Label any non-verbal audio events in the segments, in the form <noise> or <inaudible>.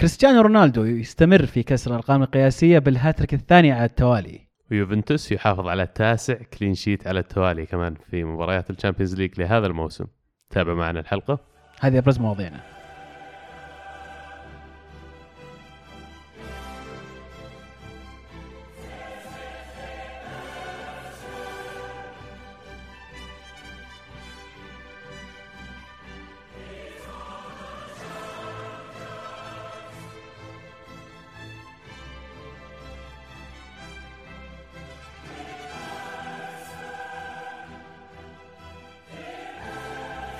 كريستيانو رونالدو يستمر في كسر الأرقام القياسية بالهاتريك الثاني على التوالي. ويوفنتوس يحافظ على التاسع clean sheet على التوالي كمان في مباريات ال Champions League لهذا الموسم. تابع معنا الحلقة. هذه أبرز مواضيعنا.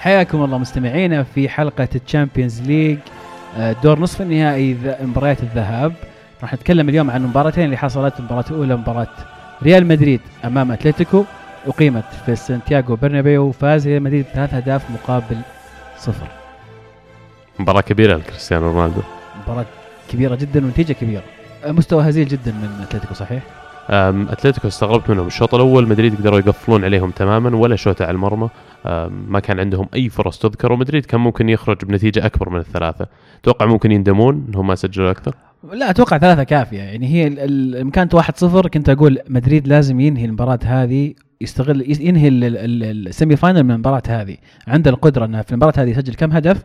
حياكم الله مستمعينا في حلقة ال Champions League آه، دور نصف النهائي مباريات الذهاب. راح نتكلم اليوم عن المباراتين اللي حصلت. المباراة الأولى مباراة ريال مدريد أمام أتلتيكو. أقيمت في سانتياغو برنابيو وفاز ريال مدريد بثلاث أهداف مقابل صفر. مباراة كبيرة لكريستيانو رونالدو. مباراة كبيرة جدا ونتيجة كبيرة. آه، مستوى هزيل جدا من أتلتيكو صحيح؟ أتلتيكو استغربت منهم. الشوط الأول مدريد قدروا يقفلون عليهم تماما ولا شوطة على المرمى. ما كان عندهم أي فرص تذكر ومدريد كان ممكن يخرج بنتيجة أكبر من الثلاثة. أتوقع ممكن يندمون إنهم ما سجلوا أكثر؟ لا أتوقع ثلاثة كافية. يعني هي لما كانت 1-0 كنت أقول مدريد لازم ينهي المباراة هذه يستغل يس- ينهي ال- ال- ال semi-final من المباراة هذه. عنده القدرة إنه في المباراة هذه يسجل كم هدف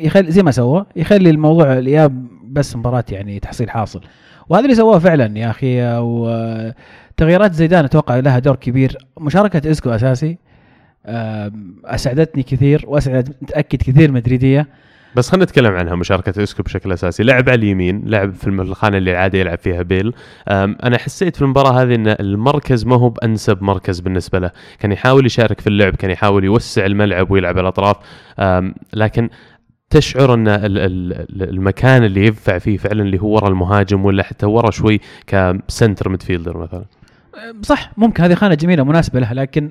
يخلي زي ما سوى يخلي الموضوع الاياب بس مباراة يعني تحصيل حاصل. وهذا اللي سواه فعلا يا أخي. وتغييرات زيدان أتوقع لها دور كبير. مشاركة إسكو أساسي أسعدتني كثير وأسعد متأكد كثير مدريدية. بس خلينا نتكلم عنها مشاركة إسكو بشكل أساسي. لعب على اليمين لعب في الخانة اللي عادة يلعب فيها بيل. أنا حسيت في المباراة هذه إن المركز ما هو بأنسب مركز بالنسبة له. كان يحاول يشارك في اللعب كان يحاول يوسع الملعب ويلعب على الأطراف. لكن تشعر إن ال- ال- المكان اللي ينفع فيه فعلا اللي هو ورا المهاجم ولا حتى ورا شوي ك center midfielder مثلا. صح ممكن هذه خانة جميلة مناسبة لها لكن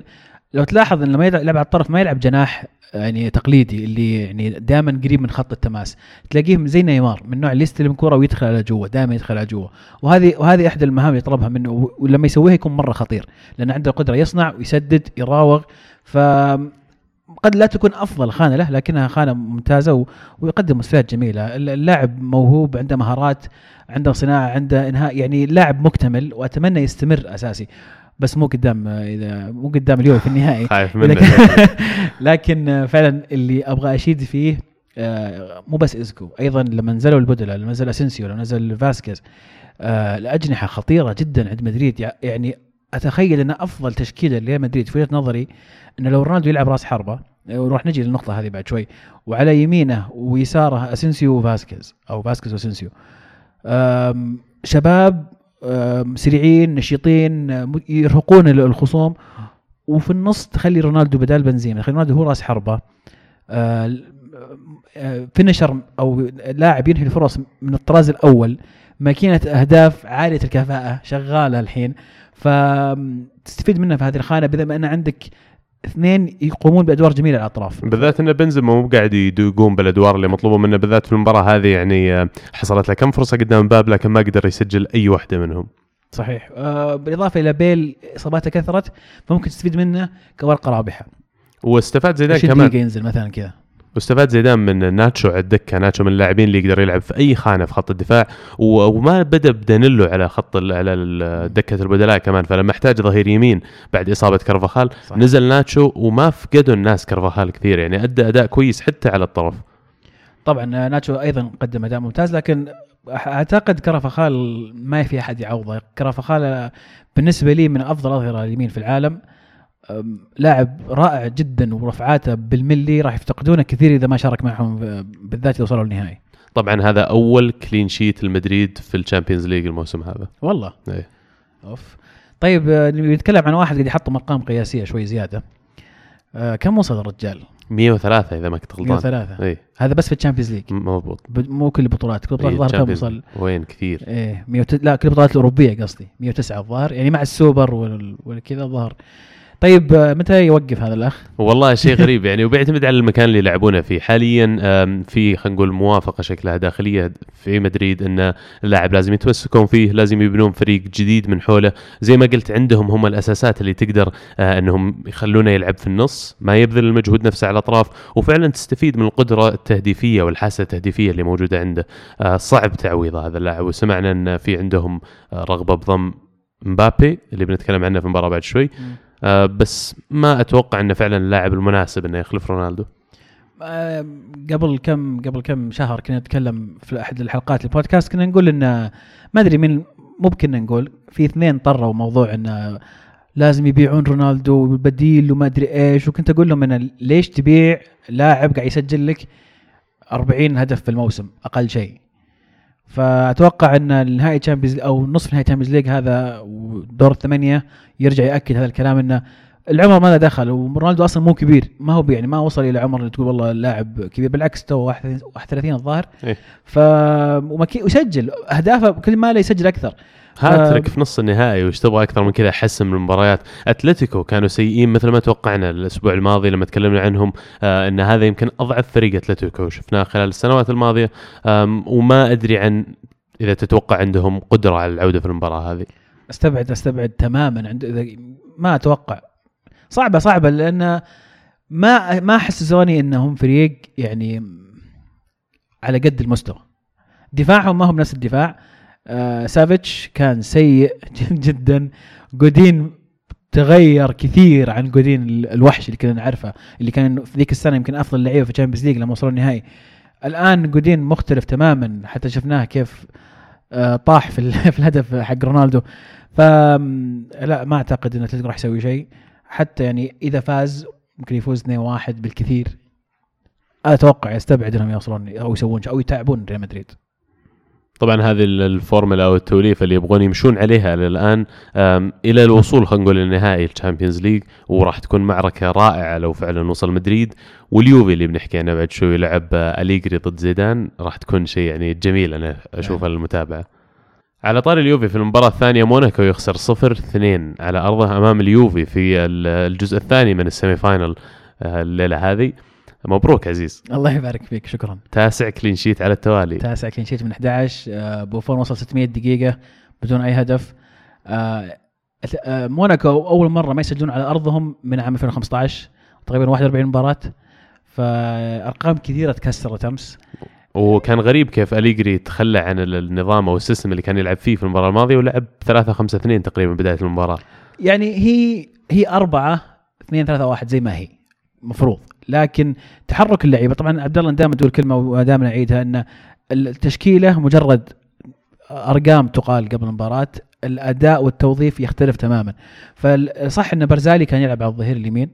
لو تلاحظ ان لما يلعب على الطرف ما يلعب جناح يعني تقليدي اللي يعني دائما قريب من خط التماس. تلاقيه زي نيمار من النوع اللي يستلم كرة ويدخل على جوا دائما يدخل على جوا وهذه وهذه احدى المهام اللي يطلبها منه ولما يسويها يكون مرة خطير لأن عنده القدرة يصنع ويسدد يراوغ. ف قد لا تكون أفضل خانة له لكنها خانة ممتازة ويقدم مستويات جميلة. الل- اللاعب موهوب عنده مهارات عنده صناعة عنده إنهاء يعني لاعب مكتمل وأتمنى يستمر أساسي. بس مو قدام إذا مو قدام اليوم في النهائي. <laughs> خايف منه. <laughs> لكن فعلا اللي أبغى أشيد فيه آه، مو بس اسكو أيضا لما نزلوا البدلاء لما نزل اسنسيو لما نزل فاسكيز آه، الأجنحة خطيرة جدا عند مدريد. يع- يعني أتخيل أن أفضل تشكيلة لريال مدريد في وجهة نظري انه لو رونالدو يلعب راس حربة آه، وراح نجي للنقطة هذه بعد شوي وعلى يمينه ويساره اسنسيو وفاسكيز أو فاسكيز واسنسيو شباب سريعين نشيطين يرهقون ال- الخصوم. وفي النص تخلي رونالدو بدال بنزيما. تخلي رونالدو هو راس حربة. آه، آه، finisher أو لاعب ينهي الفرص من الطراز الأول. ماكينة أهداف عالية الكفاءة شغالة الحين. فتستفيد منها في هذه الخانة بما أن عندك اثنين يقومون بأدوار جميلة على الاطراف بالذات إن بنزيما مو قاعد يقوم بالأدوار اللي مطلوبة منه بالذات في المباراة هذه يعني آه، حصلت له كم فرصة قدام باب لكن ما قدر يسجل أي واحدة منهم. صحيح. آه بالإضافة إلى بيل إصاباته كثرت فممكن تستفيد منه كورقة رابحة. واستفاد زيدان كمان. ينزل مثلا كذا. واستفاد زيدان من ناتشو على الدكة. ناتشو من اللاعبين اللي يقدر يلعب في أي خانة في خط الدفاع. وما بدأ بدانيلو على خط على دكة البدلاء كمان. فلما احتاج ظهير يمين بعد إصابة كرفخال صح. نزل ناتشو وما فقدوا الناس كرفخال كثير. يعني أدى أداء كويس حتى على الطرف. طبعا ناتشو أيضا قدم أداء ممتاز لكن أعتقد كرفخال ما في أحد يعوضه. كرفخال بالنسبة لي من أفضل أظهرة اليمين في العالم. لاعب رائع جدا ورفعاته بالملي راح يفتقدونه كثير إذا ما شارك معهم آه، بالذات إذا وصلوا النهائي طبعا هذا أول clean sheet المدريد في ال Champions League الموسم هذا. والله. إيه. أوف. طيب آه، نتكلم عن واحد قاعد يحطم ارقام قياسية شوي زيادة. آه كم وصل الرجال؟ 103 إذا ما كنت غلطان. 103 اي هذا بس في ال Champions League. مضبوط. مو كل البطولات. كل البطولات الظاهر كم وصل. وين كثير. إيه 100 لا كل البطولات الأوروبية قصدي. 109 الظاهر. يعني مع السوبر وال- والكذا الظاهر. طيب آه، متى يوقف هذا الأخ؟ والله شيء <laughs> غريب يعني وبيعتمد على المكان اللي يلعبونه فيه. حاليا في خلينا نقول موافقة شكلها داخلية في مدريد إن اللاعب لازم يتمسكون فيه لازم يبنون فريق جديد من حوله. زي ما قلت عندهم هم الأساسات اللي تقدر آه، إنهم يخلونه يلعب في النص. ما يبذل المجهود نفسه على الأطراف وفعلا تستفيد من القدرة التهديفية والحاسة التهديفية اللي موجودة عنده. آه، صعب تعويض هذا اللاعب. وسمعنا إن في عندهم رغبة بضم مبابي اللي بنتكلم عنه في المباراة بعد شوي. آه، بس ما أتوقع إنه فعلا اللاعب المناسب إنه يخلف رونالدو. آه، قبل كم قبل كم شهر كنا نتكلم في أحد الحلقات البودكاست كنا نقول إن ما أدري مين مو كنا نقول في اثنين طروا موضوع انه لازم يبيعون رونالدو وبديل وما أدري إيش وكنت أقول لهم إن ليش تبيع لاعب قاعد يسجل لك 40 هدف في الموسم أقل شيء. فأتوقع أن النهائي Champions أو نصف نهائي Champions League هذا ودور الثمانية يرجع يأكد هذا الكلام انه العمر ماذا دخل ورونالدو أصلا مو كبير ما هو يعني ما وصل إلى عمر اللي تقول والله اللاعب كبير بالعكس تو 31 الظاهر إيه. ف ويسجل أهدافه كل ما له يسجل أكثر هاتريك في نص النهائي وش تبغى أكثر من كذا حسم من المباريات أتلتيكو كانوا سيئين مثل ما توقعنا الأسبوع الماضي لما تكلمنا عنهم آه إن هذا يمكن أضعف فريق أتلتيكو شفناه خلال السنوات الماضية. وما أدري عن إذا تتوقع عندهم قدرة على العودة في المباراة هذه. أستبعد أستبعد تماما عند إذا- ما أتوقع. صعبة صعبة لأن ما ما حسسوني إنهم فريق يعني على قد المستوى. دفاعهم ما هو بنفس الدفاع. آه سافيتش كان سيء <laughs> جدا. جودين تغير كثير عن جودين ال- الوحش اللي كنا نعرفه اللي كان في ذيك السنة يمكن أفضل لعيبة في ال Champions League لما وصلوا النهائي. الآن جودين مختلف تماما حتى شفناه كيف آه، طاح في <laughs> في الهدف حق رونالدو. ف لا ما أعتقد ان اتلتيكو راح يسوي شيء. حتى يعني إذا فاز ممكن يفوز 2-1 بالكثير. أتوقع يستبعد إنهم يوصلون أو يسوون أو يتعبون ريال مدريد. طبعا هذه ال- الفورمولا أو التوليفة اللي يبغون يمشون عليها للآن آم، إلى الوصول خلينا نقول للنهائي ال Champions League وراح تكون معركة رائعة لو فعلا وصل مدريد. واليوفي اللي بنحكي عنه بعد شوي لعب أليجري ضد زيدان راح تكون شيء يعني جميل أنا اشوفها للمتابعه. على طاري اليوفي في المباراة الثانية موناكو يخسر 0 2 على أرضه أمام اليوفي في ال- الجزء الثاني من ال semi final آه، الليلة هذه. مبروك عزيز. الله يبارك فيك شكرا. تاسع clean sheet على التوالي. تاسع كلين شيت من 11 آه، بوفون وصل 600 دقيقة بدون أي هدف. آه، آه، موناكو أول مرة ما يسجلون على أرضهم من عام 2015 تقريبا 41 مباراة. فأرقام كثيرة تكسرت أمس. وكان غريب كيف أليجري تخلى عن ال- النظام أو السيستم اللي كان يلعب فيه في المباراة الماضية ولعب 3 5 2 تقريبا بداية المباراة. يعني هي هي أربعة اثنين ثلاثة واحد زي ما هي. مفروض. لكن تحرك اللعيبة. طبعا عبد الله دائما تقول كلمة ودائما أعيدها أن التشكيلة مجرد أرقام تقال قبل المباراة. الأداء والتوظيف يختلف تماما. فصح إن برزالي كان يلعب على الظهير اليمين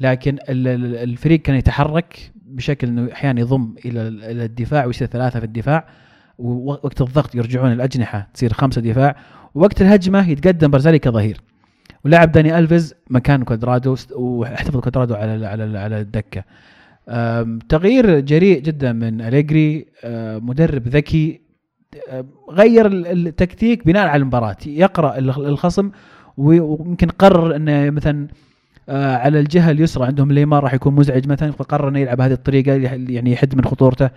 لكن ال- ال- الفريق كان يتحرك بشكل إنه أحيانا يضم إلى الدفاع ويصير ثلاثة في الدفاع. ووقت الضغط يرجعون الأجنحة تصير خمسة دفاع. ووقت الهجمة يتقدم برزالي كظهير. ولعب داني ألفيز مكان كوادرادو واحتفظ كوادرادو على على على الدكة. تغيير جريء جدا من أليجري مدرب ذكي غير ال- التكتيك بناء على المباراة يقرأ ال- الخصم ويمكن قرر إنه مثلا آه، على الجهة اليسرى عندهم ليمار راح يكون مزعج مثلا فقرر إنه يلعب هذه الطريقة يعني يحد من خطورته.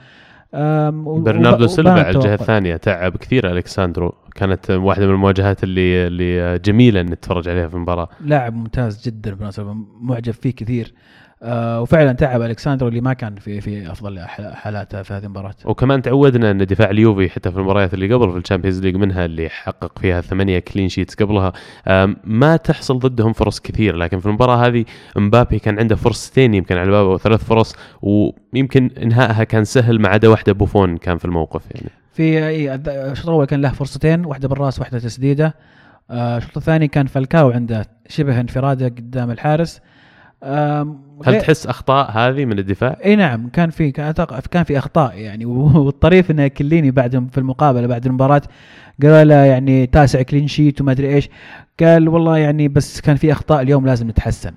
برناردو سيلفا على الجهة. الثانية تعب كثير الكساندرو كانت واحدة من المواجهات اللي اللي جميلة ان نتفرج عليها في المباراة. لاعب ممتاز جدا بالمناسبه معجب فيه كثير. آه وفعلا تعب الكساندرو اللي ما كان في في أفضل حال- حالاته في هذه المباراة. وكمان تعودنا أن دفاع اليوفي حتى في المباريات اللي قبل في ال Champions League منها اللي حقق فيها ثمانية clean sheets قبلها ما تحصل ضدهم فرص كثير. لكن في المباراة هذه مبابي كان عنده فرصتين يمكن على بابه وثلاث فرص ويمكن إنهائها كان سهل ما عدا واحدة بوفون كان في الموقف يعني. في أي- الشوط الأول كان له فرصتين واحدة بالراس واحدة تسديدة. آه، الشوط الثاني كان فالكاو عنده شبه انفراده قدام الحارس. هل غير- تحس أخطاء هذه من الدفاع؟ إي نعم كان في كان في أخطاء يعني. <laughs> والطريف ان كليني بعد في المقابلة بعد المباراة قال له يعني تاسع clean sheet وما أدري إيش. قال والله يعني بس كان في أخطاء اليوم لازم نتحسن.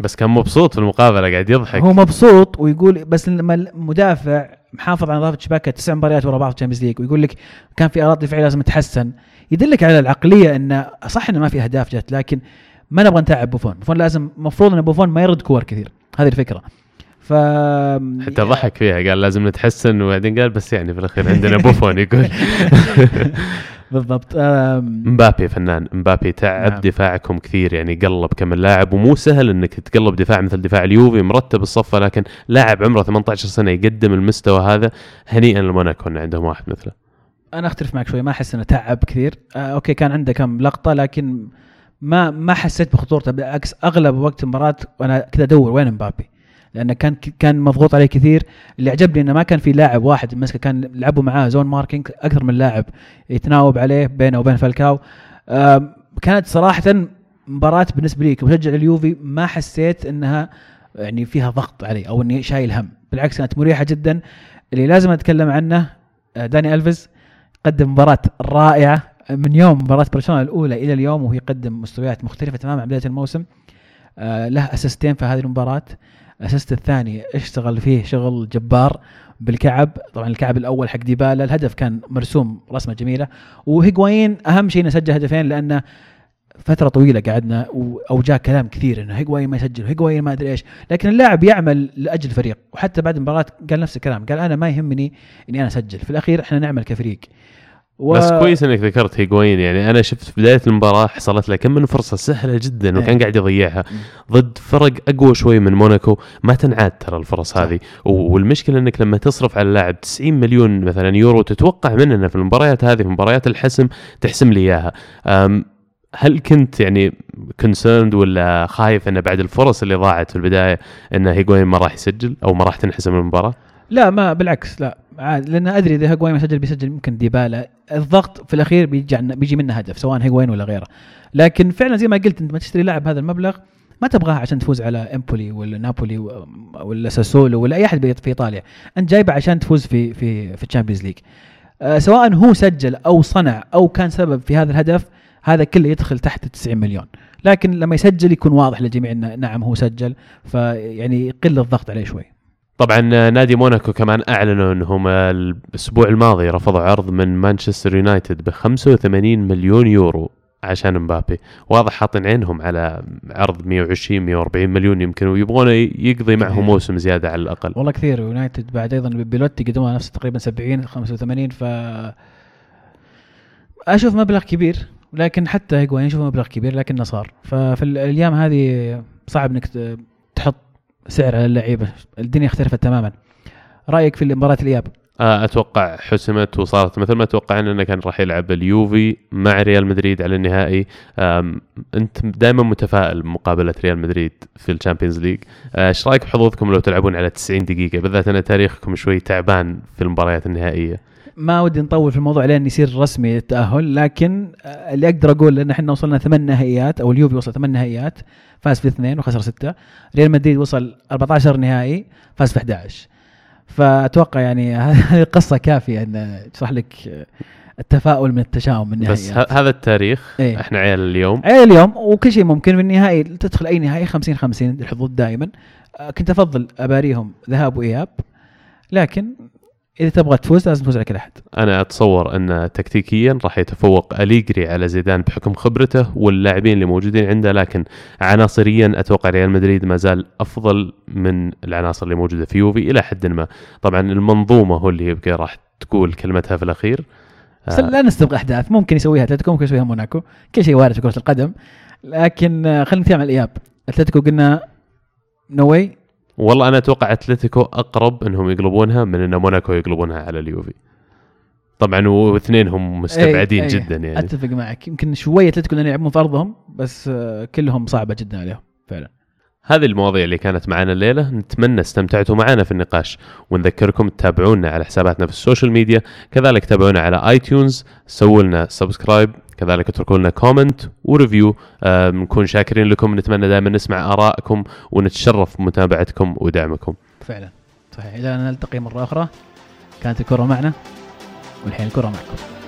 بس كان مبسوط في المقابلة قاعد يضحك. هو مبسوط ويقول بس لما المدافع محافظ على نظافة شباكه تسع مباريات ورا بعض في ال Champions League ويقول لك كان في اغلاط دفاعيه لازم تتحسن. يدلك على العقلية انه صح إنه ما في أهداف جت لكن ما نبغى نتعب بوفون بوفون لازم المفروض إن بوفون ما يرد كور كثير. هذه الفكرة. ف حتى ضحك فيها. قال لازم نتحسن وبعدين قال بس يعني في الأخير عندنا بوفون يقول. <laughs> بالضبط. مبابي فنان مبابي تعب نعم. دفاعكم كثير. يعني قلب كم اللاعب ومو سهل إنك تقلب دفاع مثل دفاع اليوفي مرتب الصفة لكن لاعب عمره 18 سنة يقدم المستوى هذا هنيئا لموناكو إن عندهم واحد مثله. أنا أختلف معك شوي. ما أحس إنه تعب كثير. آه okay كان عنده كم لقطة لكن ما ما حسيت بخطورته. بالعكس أغلب وقت المباراة وأنا كذا أدور وين مبابي لأنه كان كان مضغوط عليه كثير. اللي عجبني إنه ما كان في لاعب واحد مسكه كان لعبوا معاه zone marking أكثر من لاعب يتناوب عليه بينه وبين فالكاو. كانت صراحة مباراة بالنسبة لي كمشجع اليوفي ما حسيت إنها يعني فيها ضغط علي أو إني شايل هم. بالعكس كانت مريحة جدا. اللي لازم أتكلم عنه آه، داني ألفيز قدم مباراة رائعة. من يوم مباراة برشلونة الأولى إلى اليوم وهو يقدم مستويات مختلفة تماما عن بداية الموسم آه له أسيستين في هذه المباراة. الأسيست الثاني اشتغل فيه شغل جبار بالكعب. طبعا الكعب الأول حق ديبالا الهدف كان مرسوم رسمة جميلة. وهيغوايين أهم شيء إنه سجل هدفين لأنه فترة طويلة قعدنا و- أو جاء كلام كثير إنه هيغوايين ما يسجل هيغوايين ما أدري إيش، لكن اللاعب يعمل لأجل الفريق. وحتى بعد المباراة قال نفس الكلام، قال أنا ما يهمني إني أنا أسجل، في الأخير إحنا نعمل كفريق. و... بس كويس إنك ذكرت هيغوين. يعني أنا شفت في بداية المباراة حصلت له كم من فرصة سهلة جدا وكان إيه. قاعد يضيعها. ضد فرق أقوى شوي من موناكو. ما تنعاد ترى الفرص. هذه. والمشكلة إنك لما تصرف على اللاعب 90 مليون مثلا يورو تتوقع منه إنه في المباريات هذه في مباريات الحسم تحسم لي إياها. هل كنت يعني concerned ولا خايف إنه بعد الفرص اللي ضاعت في البداية إنه هيغوين ما راح يسجل أو ما راح تنحسم المباراة؟ لا ما بالعكس لا. عاد لأن أدري إذا هيغوين ما سجل بيسجل يمكن ديبالا الضغط في الأخير بيجي بيجي منه هدف سواء هيغوين ولا غيره. لكن فعلا زي ما قلت أنت ما تشتري لاعب بهذا المبلغ ما تبغاه عشان تفوز على إمبولي ولا نابولي ولا ساسولو ولا أي أحد في إيطاليا. أنت جايبه عشان تفوز في في في ال Champions League. آه سواء هو سجل أو صنع أو كان سبب في هذا الهدف هذا كله يدخل تحت ال 90 مليون. لكن لما يسجل يكون واضح للجميع انه نعم هو سجل فيعني يقل الضغط عليه شوي. طبعا نادي موناكو كمان أعلنوا إنهم الأسبوع الماضي رفضوا عرض من مانشستر يونايتد ب 85 مليون يورو عشان مبابي. واضح حاطين عينهم على عرض 120 140 مليون يمكن ويبغون يقضي معهم كثير. موسم زيادة على الأقل. والله كثير. يونايتد بعد أيضا بيلوتي قدموا نفس تقريبا 70 85 ف أشوف مبلغ كبير لكن حتى هيغوين أشوف مبلغ كبير لكنه صار. ففي الأيام هذه صعب إنك سعر على اللعيبة. الدنيا اختلفت تماما. رأيك في مباراة الإياب؟ آه، أتوقع حسمت وصارت مثل ما توقعنا إنه كان راح يلعب اليوفي مع ريال مدريد على النهائي. أنت دائما متفائل بمقابله ريال مدريد في ال Champions League. آه، إيش رأيك بحظوظكم لو تلعبون على 90 دقيقة؟ بالذات أن تاريخكم شوي تعبان في المباريات النهائية. ما ودي نطول في الموضوع لين يصير رسمي التاهل لكن اللي أقدر أقول ان إحنا وصلنا ثمان نهائيات أو اليوفي وصل ثمان نهائيات فاز في اثنين وخسر ستة. ريال مدريد وصل 14 نهائي فاز في 11 فأتوقع يعني <laughs> هذه قصة كافية إن تشرح لك التفاؤل من التشاؤم من بس هذا التاريخ إيه. إحنا عيال اليوم. عيال اليوم وكل شيء ممكن في النهائي. تدخل أي نهائي 50 50 الحظوظ دائما. آه، كنت أفضل أباريهم ذهاب وإياب لكن إذا تبغى تفوز لازم تفوز على كل أحد. أنا أتصور أن تكتيكيا راح يتفوق أليجري على زيدان بحكم خبرته واللاعبين اللي موجودين عنده لكن عناصريا أتوقع ريال مدريد ما زال أفضل من العناصر اللي موجودة في يوفي إلى حد ما. طبعا المنظومة هو اللي يبقى راح تقول كلمتها في الأخير. بس آه، لا نستبق أحداث ممكن يسويها أتلتيكو ممكن يسويها موناكو. كل شيء وارد في كرة القدم. لكن آه، خلينا نتكلم عن الإياب. أتلتيكو قلنا نوي والله أنا أتوقع أتلتيكو أقرب إنهم يقلبونها من إن موناكو يقلبونها على اليوفي. طبعا واثنينهم مستبعدين أي- أي. جدا يعني. أتفق معك. يمكن شوية أتلتيكو لأن يلعبون في ارضهم بس آه، كلهم صعبة جدا عليهم فعلا. هذه المواضيع اللي كانت معنا الليلة. نتمنى استمتعتوا معنا في النقاش ونذكركم تتابعونا على حساباتنا في ال social media. كذلك تابعونا على iTunes سووا لنا subscribe كذلك اتركوا لنا comment و review. آه، نكون شاكرين لكم نتمنى دائما نسمع آرائكم ونتشرف بمتابعتكم ودعمكم. فعلا. صحيح. إلى أن نلتقي مرة أخرى. كانت الكرة معنا والحين الكرة معكم.